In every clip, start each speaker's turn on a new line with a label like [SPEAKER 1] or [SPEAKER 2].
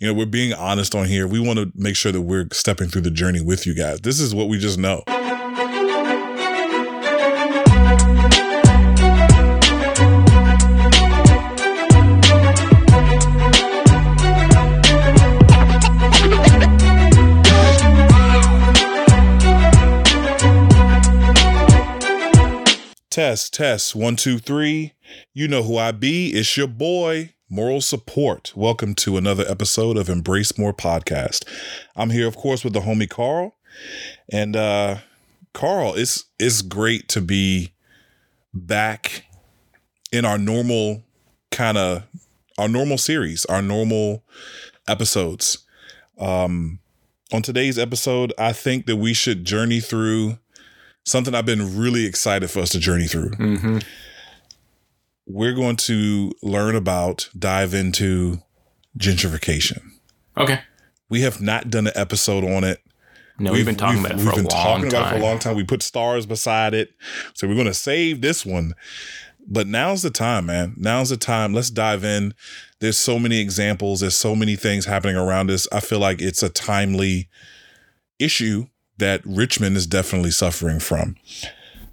[SPEAKER 1] You know, we're being honest on here. We want to make sure that we're stepping through the journey with you guys. This is what we just know. Test, test, one, two, three. You know who I be. It's your boy, Moral Support. Welcome to another episode of Embrace More Podcast. I'm here, of course, with the homie Carl. And uh Carl, it's it's great to be back in our normal kind of our normal series, our normal episodes. Um on today's episode, I think that we should journey through something I've been really excited for us to journey through.
[SPEAKER 2] Mm-hmm.
[SPEAKER 1] We're going to learn about, dive into gentrification.
[SPEAKER 2] Okay.
[SPEAKER 1] We have not done an episode on it.
[SPEAKER 2] No, we've, been talking about it for a long time.
[SPEAKER 1] We've been talking about it for a long time. We put stars beside it. So we're going to save this one. But now's the time, man. Now's the time. Let's dive in. There's so many examples. There's so many things happening around us. I feel like it's a timely issue that Richmond is definitely suffering from.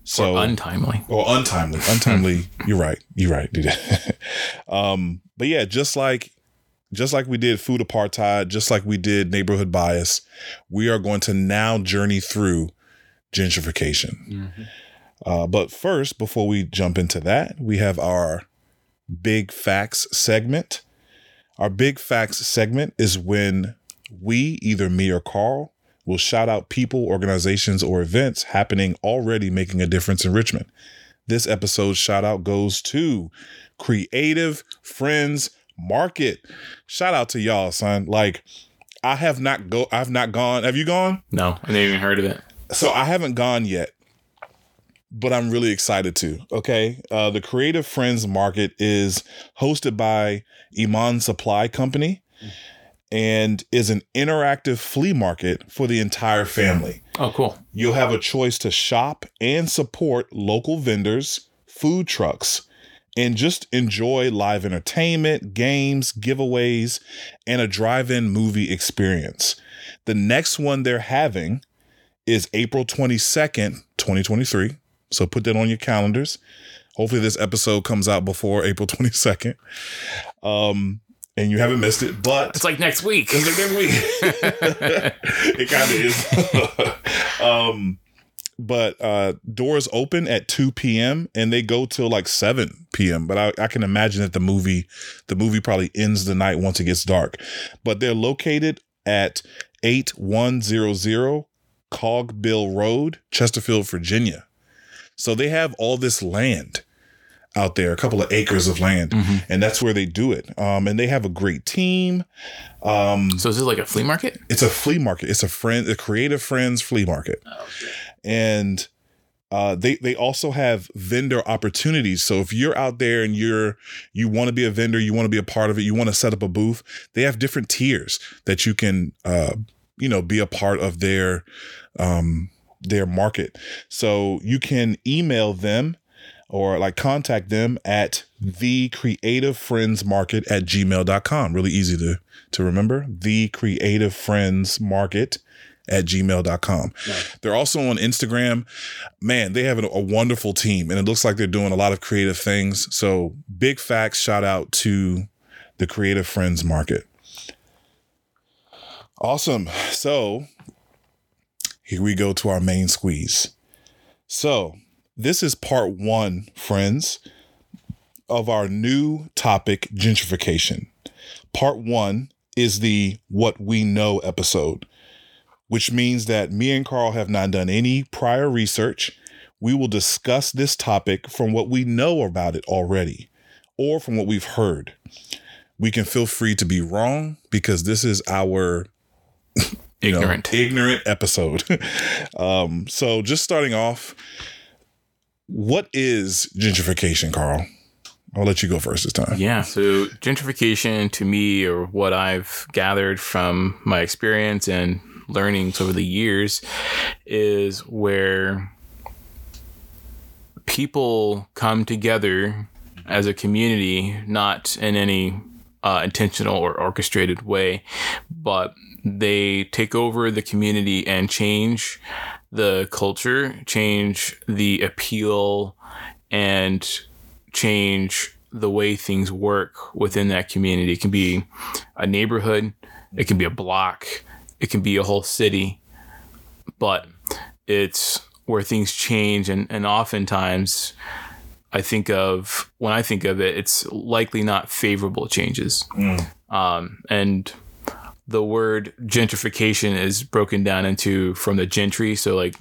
[SPEAKER 1] So
[SPEAKER 2] Or untimely.
[SPEAKER 1] or untimely, untimely. you're right. You're right, dude. um, but yeah, just like just like we did food apartheid, just like we did neighborhood bias, we are going to now journey through gentrification. Uh, but first, before we jump into that, we have our big facts segment. Our big facts segment is when we, either me or Carl, will shout out people, organizations, or events happening already making a difference in Richmond. This episode's shout out goes to Creative Friends Market. Shout out to y'all, son. Like, I have not go I've not gone. Have you gone?
[SPEAKER 2] No, I never even heard of it.
[SPEAKER 1] So I haven't gone yet, but I'm really excited to. Okay. Uh, the Creative Friends Market is hosted by Iman Supply Company and is an interactive flea market for the entire family.
[SPEAKER 2] Oh, cool.
[SPEAKER 1] You'll have a choice to shop and support local vendors, food trucks, and just enjoy live entertainment, games, giveaways, and a drive in movie experience. The next one they're having is April 22nd, 2023. So put that on your calendars. Hopefully, this episode comes out before April 22nd. Um, and you haven't missed it, but
[SPEAKER 2] It's like next week.
[SPEAKER 1] it's like every week. it kind of is. um, but uh, doors open at 2 p.m. and they go till like 7 p.m. But I, I can imagine that the movie, the movie probably ends the night once it gets dark. But they're located at 8100 Cogbill Road, Chesterfield, Virginia. So they have all this land out there, a couple of acres of land, and that's where they do it. Um, and they have a great team. Um,
[SPEAKER 2] So is this like a flea market?
[SPEAKER 1] it's a flea market. It's a friend, a creative friends flea market, and uh, they they also have vendor opportunities. So if you're out there and you're you want to be a vendor, you want to be a part of it, you want to set up a booth, they have different tiers that you can uh, you know be a part of their um, their market. So you can email them or like contact them at the creative friends market at gmail.com really easy to to remember. the creative friends market at gmail.com they're also on instagram. Man they have a, a wonderful team and it looks like they're doing a lot of creative things. So big facts shout out to the creative friends market. Awesome. So here we go to our main squeeze. So this is part one, friends, of our new topic, gentrification. Part one is the What We Know episode, which means that me and Carl have not done any prior research. We will discuss this topic from what we know about it already or from what we've heard. We can feel free to be wrong because this is our you know,
[SPEAKER 2] Ignorant.
[SPEAKER 1] ignorant episode. um, so just starting off, what is gentrification, Carl? I'll let you go first this time.
[SPEAKER 2] Yeah. So gentrification to me, or what I've gathered from my experience and learnings over the years, is where people come together as a community, not in any uh, intentional or orchestrated way, but they take over the community and change the culture, change the appeal, and change the way things work within that community. It can be a neighborhood, it can be a block, it can be a whole city, but it's where things change and, and oftentimes I think of when I think of it, it's likely not favorable changes. Mm. Um, and the word gentrification is broken down into from the gentry, so like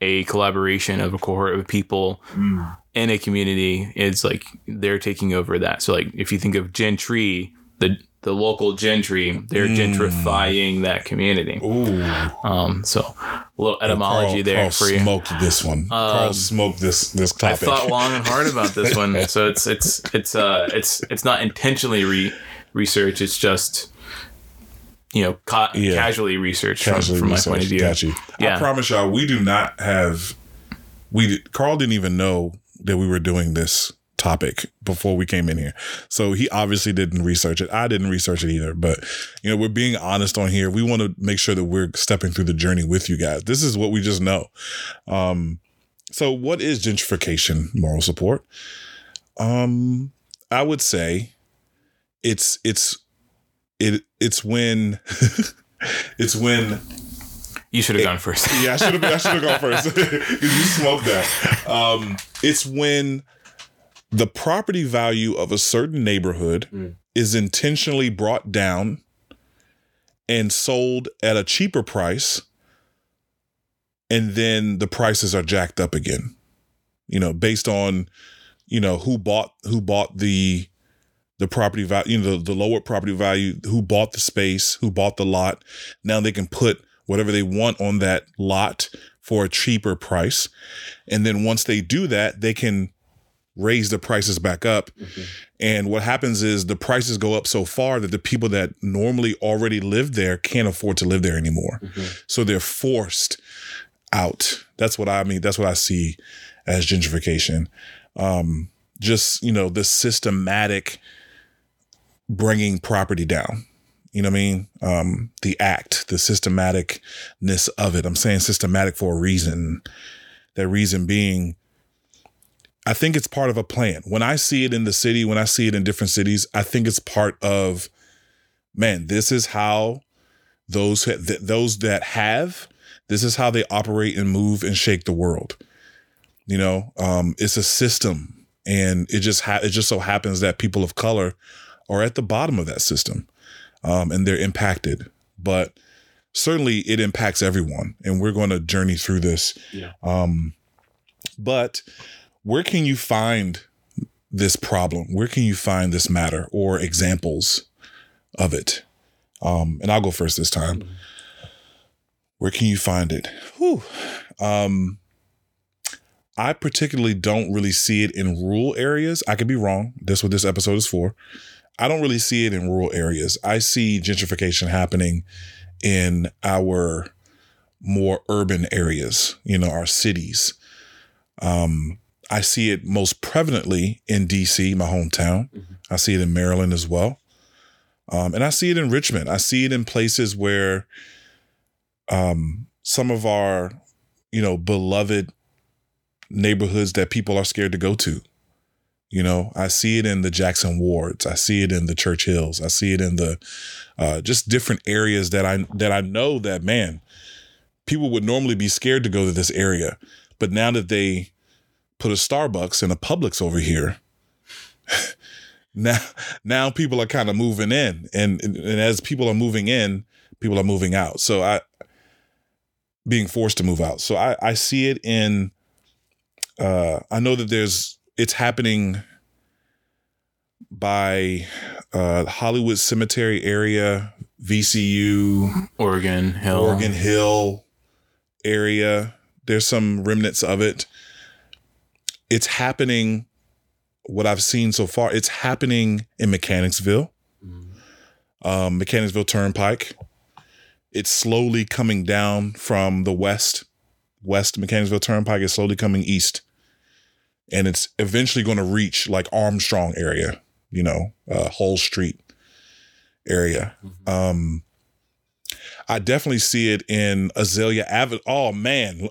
[SPEAKER 2] a collaboration of a cohort of people mm. in a community is like they're taking over that. So like if you think of gentry, the the local gentry, they're mm. gentrifying that community. Ooh. Um, so a little etymology Carl,
[SPEAKER 1] there
[SPEAKER 2] Carl
[SPEAKER 1] for you. Smoked this one. Um, Carl smoked this this topic.
[SPEAKER 2] I thought long and hard about this one. so it's it's it's uh it's it's not intentionally re- research. It's just you know ca- yeah. casually research casually from, from my point of view.
[SPEAKER 1] Got you. Yeah. I promise y'all, we do not have. We Carl didn't even know that we were doing this topic before we came in here. So he obviously didn't research it. I didn't research it either. But, you know, we're being honest on here. We want to make sure that we're stepping through the journey with you guys. This is what we just know. Um, so what is gentrification moral support? Um, I would say it's, it's, it, it's when, it's when
[SPEAKER 2] you should have gone first.
[SPEAKER 1] yeah, I should have. I should have gone first because you smoked that. Um, it's when the property value of a certain neighborhood mm. is intentionally brought down and sold at a cheaper price and then the prices are jacked up again you know based on you know who bought who bought the the property value you know the, the lower property value who bought the space who bought the lot now they can put whatever they want on that lot for a cheaper price and then once they do that they can raise the prices back up. Mm-hmm. And what happens is the prices go up so far that the people that normally already live there can't afford to live there anymore. Mm-hmm. So they're forced out. That's what I mean. That's what I see as gentrification. Um, just, you know, the systematic bringing property down. You know what I mean? Um, the act, the systematicness of it. I'm saying systematic for a reason. That reason being I think it's part of a plan. When I see it in the city, when I see it in different cities, I think it's part of, man, this is how those those that have, this is how they operate and move and shake the world. You know, um, it's a system, and it just ha- it just so happens that people of color are at the bottom of that system, um, and they're impacted. But certainly, it impacts everyone, and we're going to journey through this. Yeah. Um, but where can you find this problem? Where can you find this matter or examples of it? Um, and I'll go first this time. Where can you find it? Whew. Um, I particularly don't really see it in rural areas. I could be wrong. That's what this episode is for. I don't really see it in rural areas. I see gentrification happening in our more urban areas, you know, our cities. Um, I see it most prevalently in DC, my hometown. Mm-hmm. I see it in Maryland as well. Um, and I see it in Richmond. I see it in places where um, some of our, you know, beloved neighborhoods that people are scared to go to. You know, I see it in the Jackson wards. I see it in the Church Hills. I see it in the uh, just different areas that I that I know that man, people would normally be scared to go to this area, but now that they put a Starbucks and a Publix over here. now, now people are kind of moving in, and, and as people are moving in, people are moving out. So I being forced to move out. So I I see it in. Uh, I know that there's it's happening by uh, Hollywood Cemetery area, VCU,
[SPEAKER 2] Oregon Hill,
[SPEAKER 1] Oregon Hill area. There's some remnants of it it's happening what I've seen so far, it's happening in Mechanicsville, mm-hmm. um, Mechanicsville Turnpike. It's slowly coming down from the west. West Mechanicsville Turnpike is slowly coming east. And it's eventually going to reach like Armstrong area, you know, uh, Hull Street. area. Um, I definitely see it in Azalea Avenue. Oh man,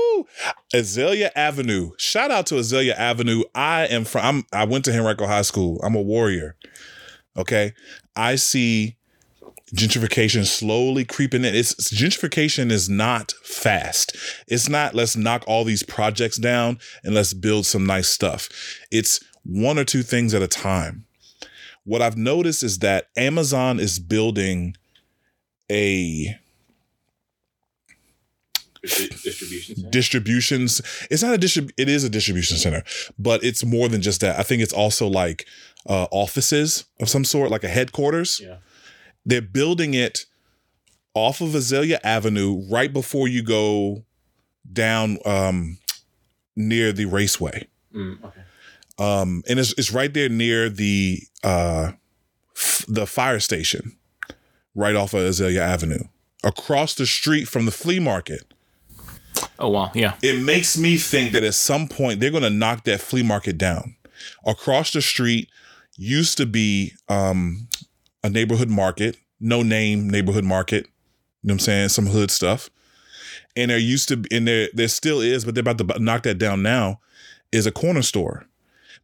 [SPEAKER 1] Azalea Avenue. Shout out to Azalea Avenue. I am from. I'm, I went to Henrico High School. I'm a warrior. Okay, I see gentrification slowly creeping in. It's gentrification is not fast. It's not let's knock all these projects down and let's build some nice stuff. It's one or two things at a time. What I've noticed is that Amazon is building a
[SPEAKER 2] distribution center?
[SPEAKER 1] distributions. It's not a distrib. It is a distribution center, but it's more than just that. I think it's also like uh, offices of some sort, like a headquarters.
[SPEAKER 2] Yeah.
[SPEAKER 1] They're building it off of Azalea Avenue, right before you go down um, near the raceway.
[SPEAKER 2] Mm, okay.
[SPEAKER 1] Um, and it's it's right there near the uh, f- the fire station, right off of Azalea Avenue, across the street from the flea market.
[SPEAKER 2] Oh wow, yeah.
[SPEAKER 1] It makes me think that at some point they're going to knock that flea market down. Across the street used to be um, a neighborhood market, no name neighborhood market. You know what I'm saying? Some hood stuff. And there used to and there there still is, but they're about to knock that down now. Is a corner store,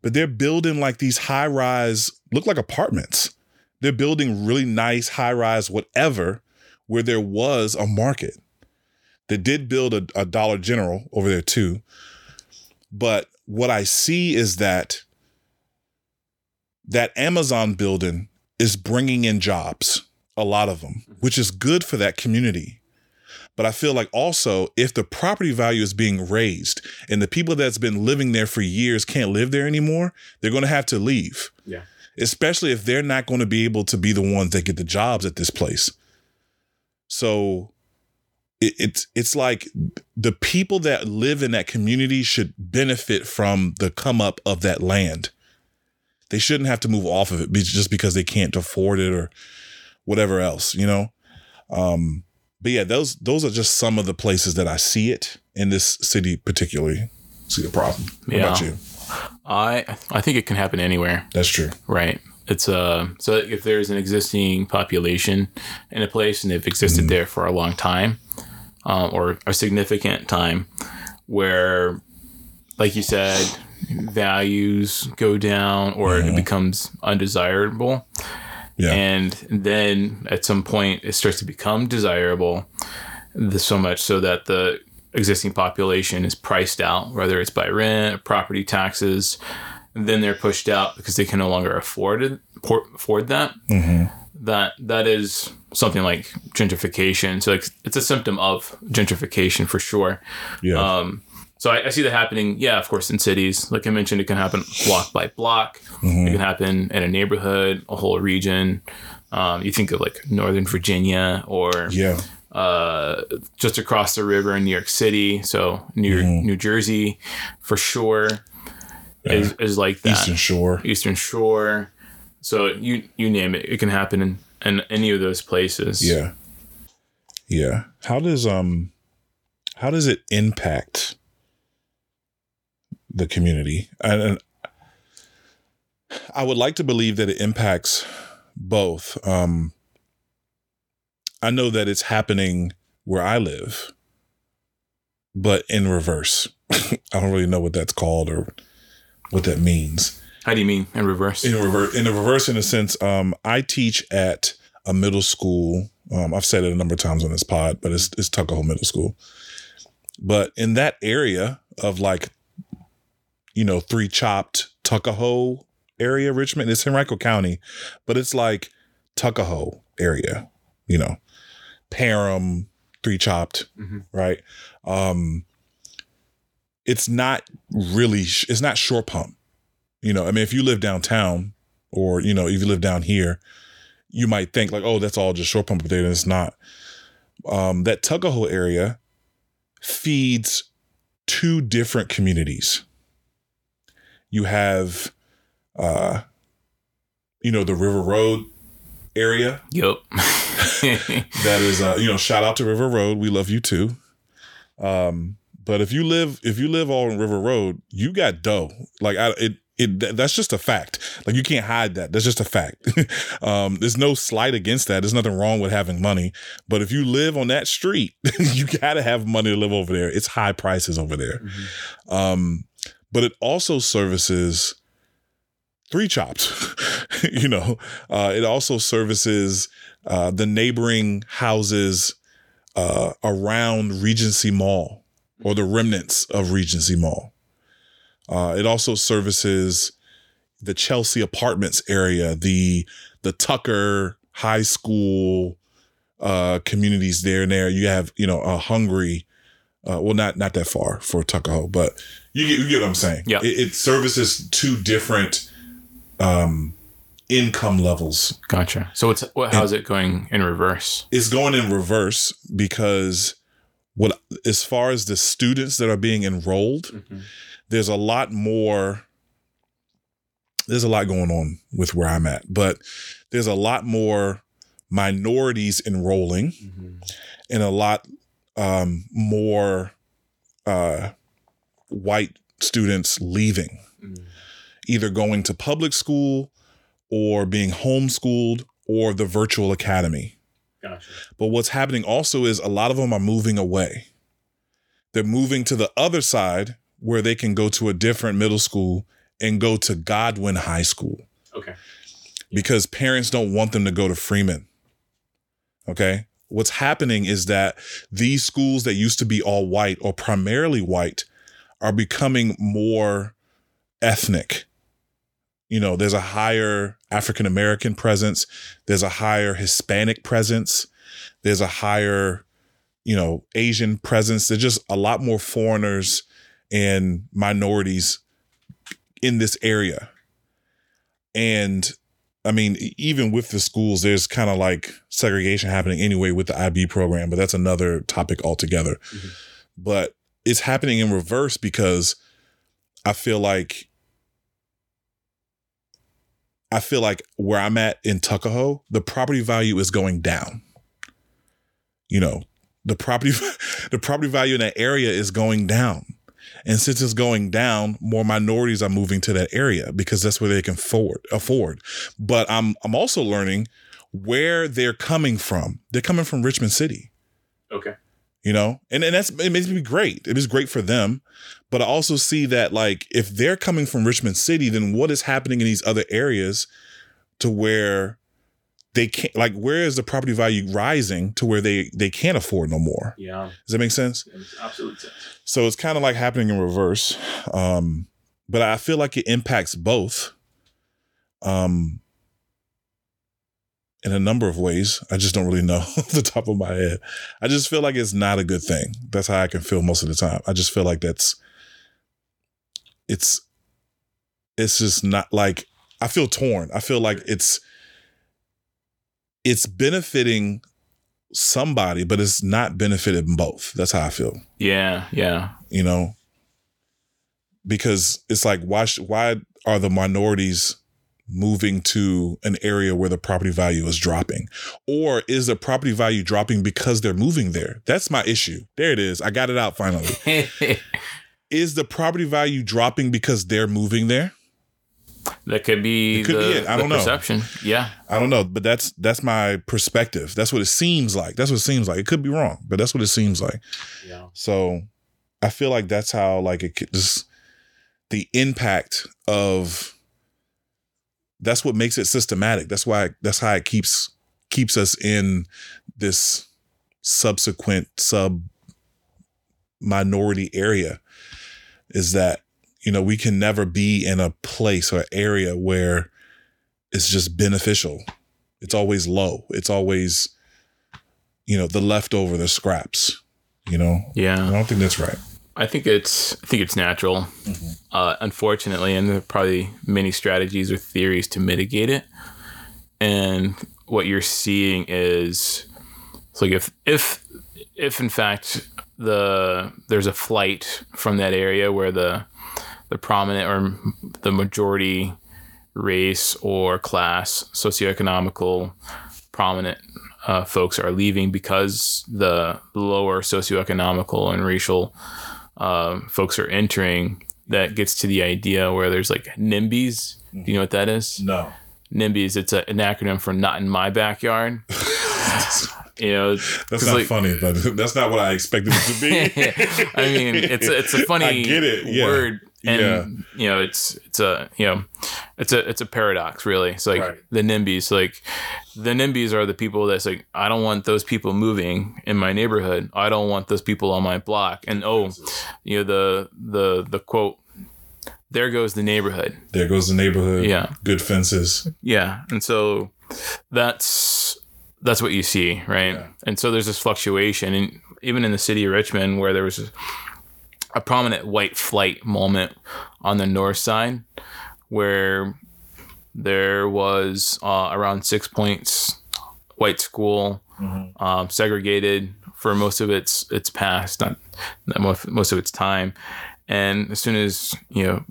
[SPEAKER 1] but they're building like these high rise, look like apartments. They're building really nice high rise, whatever, where there was a market. They did build a, a Dollar General over there too. But what I see is that that Amazon building is bringing in jobs, a lot of them, mm-hmm. which is good for that community. But I feel like also if the property value is being raised and the people that's been living there for years can't live there anymore, they're going to have to leave.
[SPEAKER 2] Yeah.
[SPEAKER 1] Especially if they're not going to be able to be the ones that get the jobs at this place. So it, it's it's like the people that live in that community should benefit from the come up of that land. They shouldn't have to move off of it just because they can't afford it or whatever else, you know. Um, but yeah, those those are just some of the places that I see it in this city, particularly. See the problem. What about
[SPEAKER 2] Yeah.
[SPEAKER 1] you?
[SPEAKER 2] I I think it can happen anywhere.
[SPEAKER 1] That's true.
[SPEAKER 2] Right. It's uh so if there's an existing population in a place and they've existed there for a long time, um, or a significant time, where, like you said, values go down or it becomes undesirable,
[SPEAKER 1] Yeah.
[SPEAKER 2] and then at some point it starts to become desirable, the, so much so that the existing population is priced out, whether it's by rent, property taxes. Then they're pushed out because they can no longer afford it, afford that. That that is something like gentrification. So like, it's a symptom of gentrification for sure.
[SPEAKER 1] yeah.
[SPEAKER 2] Um, so I, I see that happening. Yeah, of course, in cities, like I mentioned, it can happen block by block. It can happen in a neighborhood, a whole region. Um, you think of like Northern Virginia or
[SPEAKER 1] yeah.
[SPEAKER 2] uh, just across the river in New York City. So New New Jersey, for sure, is, is like that.
[SPEAKER 1] Eastern Shore.
[SPEAKER 2] Eastern Shore. So you you name it, it can happen in, in any of those places.
[SPEAKER 1] Yeah. Yeah. How does um how does it impact the community? And, and I would like to believe that it impacts both. Um I know that it's happening where I live, but in reverse. I don't really know what that's called or what that means
[SPEAKER 2] How do you mean in reverse?
[SPEAKER 1] in reverse in the reverse in a sense um i teach at a middle school um i've said it a number of times on this pod but it's it's tuckahoe middle school but in that area of like you know Three Chopt tuckahoe area richmond it's henrico county but it's like tuckahoe area you know Parham, Three Chopt
[SPEAKER 2] Mhm.
[SPEAKER 1] right um it's not really it's not short pump you know, I mean, if you live downtown or, you know, if you live down here, you might think like, oh, that's all just short pump potato. And it's not. Um, that Tuckahoe area feeds two different communities. You have, uh, you know, the River Road area.
[SPEAKER 2] Yep.
[SPEAKER 1] That is, uh, you know, shout out to River Road. We love you too. Um, but if you live, if you live all in River Road, you got dough. Like I, it, It that's just a fact. Like you can't hide that. That's just a fact. um, there's no slight against that. There's nothing wrong with having money, but if you live on that street, you gotta have money to live over there. It's high prices over there.
[SPEAKER 2] Mm-hmm.
[SPEAKER 1] Um, but it also services three chops. you know, uh, it also services uh, the neighboring houses uh, around Regency Mall or the remnants of Regency Mall. Uh, it also services the Chelsea Apartments area, the the Tucker High School uh, communities there and there. You have you know a Hungary, uh, well not not that far for Tuckahoe, but you get, you get what I'm saying.
[SPEAKER 2] Yeah.
[SPEAKER 1] it, it services two different um, income levels.
[SPEAKER 2] Gotcha. So it's what? How's it going in reverse?
[SPEAKER 1] It's going in reverse because what as far as the students that are being enrolled, there's a lot more there's a lot going on with where I'm at, but there's a lot more minorities enrolling and a lot um, more uh, white students leaving, mm. either going to public school or being homeschooled or the virtual academy.
[SPEAKER 2] Gotcha.
[SPEAKER 1] But what's happening also is a lot of them are moving away. They're moving to the other side where they can go to a different middle school and go to Godwin High School
[SPEAKER 2] Okay.
[SPEAKER 1] because parents don't want them to go to Freeman. Okay. What's happening is that these schools that used to be all white or primarily white are becoming more ethnic. You know, there's a higher African American presence, there's a higher Hispanic presence, there's a higher, you know, Asian presence. There's just a lot more foreigners and minorities in this area. And I mean, even with the schools, there's kind of like segregation happening anyway with the IB program, but that's another topic altogether.
[SPEAKER 2] Mhm.
[SPEAKER 1] But it's happening in reverse because I feel like I feel like where I'm at in Tuckahoe, the property value is going down. You know, the property the property value in that area is going down. And since it's going down, more minorities are moving to that area because that's where they can afford afford. But I'm I'm also learning where they're coming from. They're coming from Richmond City
[SPEAKER 2] Okay.
[SPEAKER 1] You know? And, and that's it makes me great. It is great for them. But i also see that like if they're coming from richmond city then what is happening in these other areas to where they can't like where is the property value rising to where they they can't afford no more?
[SPEAKER 2] Yeah.
[SPEAKER 1] does that make sense?
[SPEAKER 2] Absolutely sense.
[SPEAKER 1] so it's kind of like happening in reverse. Um but i feel like it impacts both. Um in a number of ways. I just don't really know off the top of my head. I just feel like it's not a good thing. That's how i can feel most of the time. I just feel like that's it's it's just not like i feel torn. I feel like it's it's benefiting somebody but it's not benefiting both. That's how i feel.
[SPEAKER 2] Yeah. Yeah.
[SPEAKER 1] you know? Because it's like why sh- why are the minorities moving to an area where the property value is dropping or is the property value dropping because they're moving there that's my issue there it is i got it out finally is the property value dropping because they're moving there
[SPEAKER 2] that could be
[SPEAKER 1] It could
[SPEAKER 2] the,
[SPEAKER 1] be it. I
[SPEAKER 2] the
[SPEAKER 1] don't know.
[SPEAKER 2] perception. Yeah.
[SPEAKER 1] i don't know but that's that's my perspective that's what it seems like that's what it seems like it could be wrong but that's what it seems like
[SPEAKER 2] Yeah.
[SPEAKER 1] So I feel like that's how like it could- just the impact of that's what makes it systematic. That's why that's how it keeps keeps us in this subsequent sub minority area is that you know we can never be in a place or area where it's just beneficial. It's always low. It's always you know the leftover, the scraps. You know,
[SPEAKER 2] yeah I
[SPEAKER 1] don't think that's right.
[SPEAKER 2] I think it's I think it's natural. Uh, unfortunately, and there are probably many strategies or theories to mitigate it. And what you're seeing is it's like if if if in fact the there's a flight from that area where the the prominent or the majority race or class socioeconomical prominent uh, folks are leaving because the lower socioeconomical and racial uh, folks are entering, that gets to the idea where there's like NIMBYs. Do you know what that is?
[SPEAKER 1] No.
[SPEAKER 2] NIMBYs. It's a, an acronym for not in my backyard. you know,
[SPEAKER 1] that's not
[SPEAKER 2] like-
[SPEAKER 1] funny, but that's not what I expected it to be.
[SPEAKER 2] I mean, it's a, it's a funny
[SPEAKER 1] I get it, yeah.
[SPEAKER 2] word, and
[SPEAKER 1] Yeah.
[SPEAKER 2] you know, it's it's a you know, it's a it's a paradox, really. it's like
[SPEAKER 1] Right.
[SPEAKER 2] the NIMBYs, like the NIMBYs are the people that's like, I don't want those people moving in my neighborhood. I don't want those people on my block. And oh, you know, the the the quote, there goes the neighborhood.
[SPEAKER 1] there goes the neighborhood.
[SPEAKER 2] Yeah.
[SPEAKER 1] Good fences.
[SPEAKER 2] Yeah, and so that's that's what you see, right?
[SPEAKER 1] Yeah.
[SPEAKER 2] And so there's this fluctuation, and even in the city of Richmond, where there was a, prominent white flight moment on the north side, where there was uh, around six points white school, um, segregated for most of its its past, not, not most, most of its time, and as soon as you know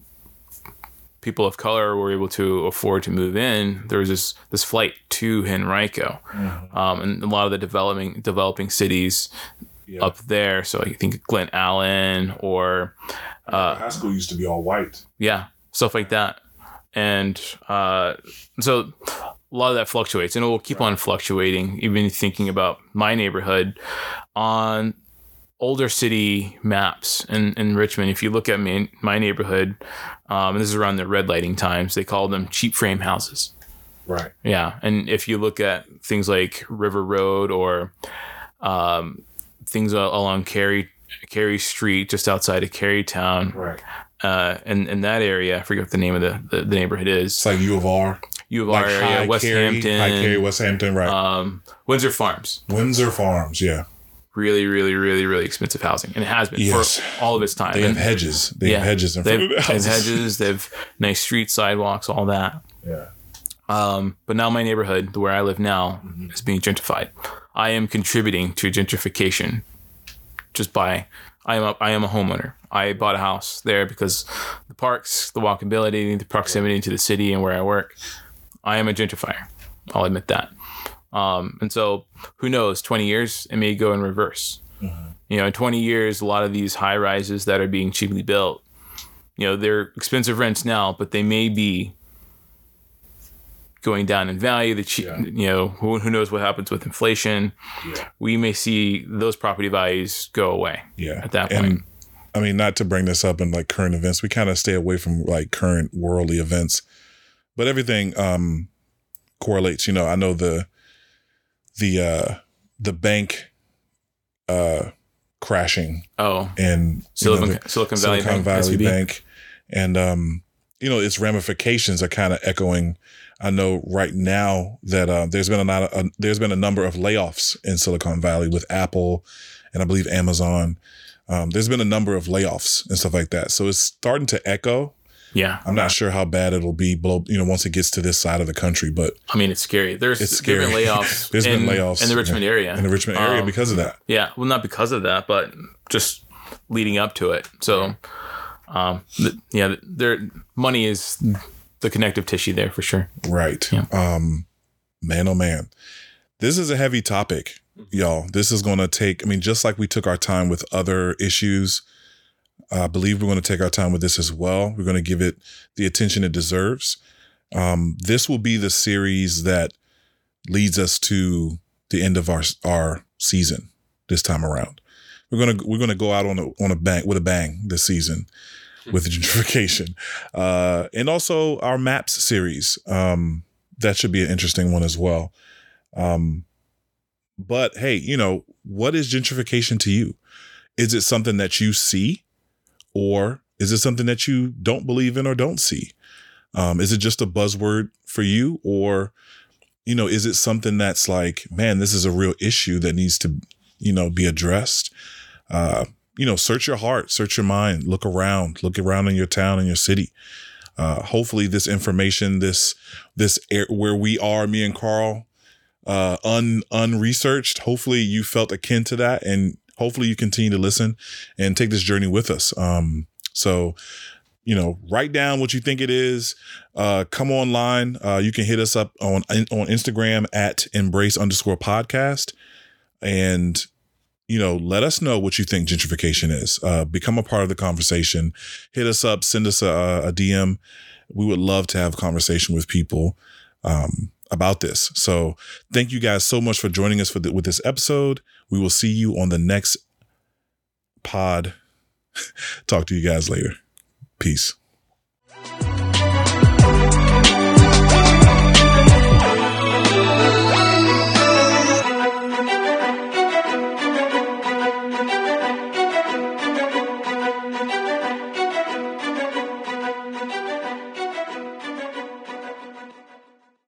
[SPEAKER 2] people of color were able to afford to move in, there was this this flight to Henrico, um, and a lot of the developing developing cities
[SPEAKER 1] Yeah.
[SPEAKER 2] up there. So I think Glen Allen or uh,
[SPEAKER 1] high school used to be all white.
[SPEAKER 2] yeah, stuff like that. And uh, so a lot of that fluctuates and it will keep on fluctuating, even thinking about my neighborhood on older city maps in, in Richmond. If you look at me, my neighborhood, um, and this is around the redlining times, they call them cheap frame houses.
[SPEAKER 1] Right.
[SPEAKER 2] Yeah, and if you look at things like River Road or um, things along Cary Cary Street, just outside of Carytown,
[SPEAKER 1] Right.
[SPEAKER 2] uh, in in that area, I forget what the name of the, the, the neighborhood is.
[SPEAKER 1] It's like U of R.
[SPEAKER 2] U of
[SPEAKER 1] Like
[SPEAKER 2] R area,
[SPEAKER 1] High
[SPEAKER 2] West
[SPEAKER 1] Cary,
[SPEAKER 2] Hampton,
[SPEAKER 1] High Cary, West Hampton, right.
[SPEAKER 2] um, Windsor Farms.
[SPEAKER 1] Windsor Farms, yeah.
[SPEAKER 2] Really, really, really, really expensive housing, and it has been
[SPEAKER 1] Yes.
[SPEAKER 2] for all of its time.
[SPEAKER 1] They have
[SPEAKER 2] And-
[SPEAKER 1] hedges. They have hedges in front of the
[SPEAKER 2] they have hedges. They have nice streets, sidewalks, all that.
[SPEAKER 1] Yeah.
[SPEAKER 2] Um, but now my neighborhood, where I live now, is being gentrified. I am contributing to gentrification just by I am a, I am a homeowner. I bought a house there because the parks, the walkability, the proximity to the city and where I work. I am a gentrifier. I'll admit that. Um, and so who knows? Twenty years, it may go in reverse. You know, in twenty years, a lot of these high rises that are being cheaply built, you know, they're expensive rents now, but they may be going down in value. The cheap,
[SPEAKER 1] Yeah.
[SPEAKER 2] you know, who, who knows what happens with inflation?
[SPEAKER 1] Yeah.
[SPEAKER 2] We may see those property values go away
[SPEAKER 1] Yeah.
[SPEAKER 2] at that
[SPEAKER 1] And
[SPEAKER 2] point.
[SPEAKER 1] I mean, not to bring this up in like current events, we kind of stay away from like current worldly events, but everything um correlates. You know, I know the the uh the bank uh crashing
[SPEAKER 2] oh,
[SPEAKER 1] and know,
[SPEAKER 2] Silicon
[SPEAKER 1] the
[SPEAKER 2] Silicon Valley
[SPEAKER 1] Silicon
[SPEAKER 2] Bank,
[SPEAKER 1] Valley Bank, and um, you know its ramifications are kind of echoing. I know right now that uh, there's been a lot of, uh, there's been a number of layoffs in Silicon Valley with Apple, and I believe Amazon. Um, there's been a number of layoffs and stuff like that, so it's starting to echo.
[SPEAKER 2] Yeah,
[SPEAKER 1] I'm not sure how bad it'll be, you know, once it gets to this side of the country, but
[SPEAKER 2] I mean it's scary. There's
[SPEAKER 1] It's
[SPEAKER 2] there have been
[SPEAKER 1] scary.
[SPEAKER 2] layoffs.
[SPEAKER 1] There's been
[SPEAKER 2] in,
[SPEAKER 1] layoffs,
[SPEAKER 2] in the Richmond
[SPEAKER 1] yeah,
[SPEAKER 2] area.
[SPEAKER 1] in the Richmond area
[SPEAKER 2] Um,
[SPEAKER 1] because of that.
[SPEAKER 2] Yeah, well, not because of that, but just leading up to it. So, um, th- yeah, their money is the connective tissue there for sure.
[SPEAKER 1] Right.
[SPEAKER 2] Yeah.
[SPEAKER 1] Um, man, oh man, this is a heavy topic, y'all. This is going to take. I mean, just like we took our time with other issues, I believe we're going to take our time with this as well. We're going to give it the attention it deserves. Um, this will be the series that leads us to the end of our our season this time around. We're gonna we're gonna go out on a on a bang with a bang this season with gentrification, uh, and also our maps series. Um, that should be an interesting one as well. Um, but hey, you know what is gentrification to you? Is it something that you see, or is it something that you don't believe in or don't see? Um, is it just a buzzword for you, or you know, is it something that's like, man, this is a real issue that needs to, you know, be addressed? Uh, you know, search your heart, search your mind, look around, look around in your town and your city. Uh, hopefully, this information, this this air, where we are, me and Carl, uh, un unresearched. Hopefully, you felt akin to that, and hopefully, you continue to listen and take this journey with us. Um, so, you know, write down what you think it is. Uh, come online. Uh, you can hit us up on on Instagram at embrace underscore podcast, and you know, let us know what you think gentrification is. Uh, become a part of the conversation. Hit us up, send us a, a DM. We would love to have a conversation with people um, about this. So thank you guys so much for joining us for the, with this episode. We will see you on the next pod. Talk to you guys later. Peace.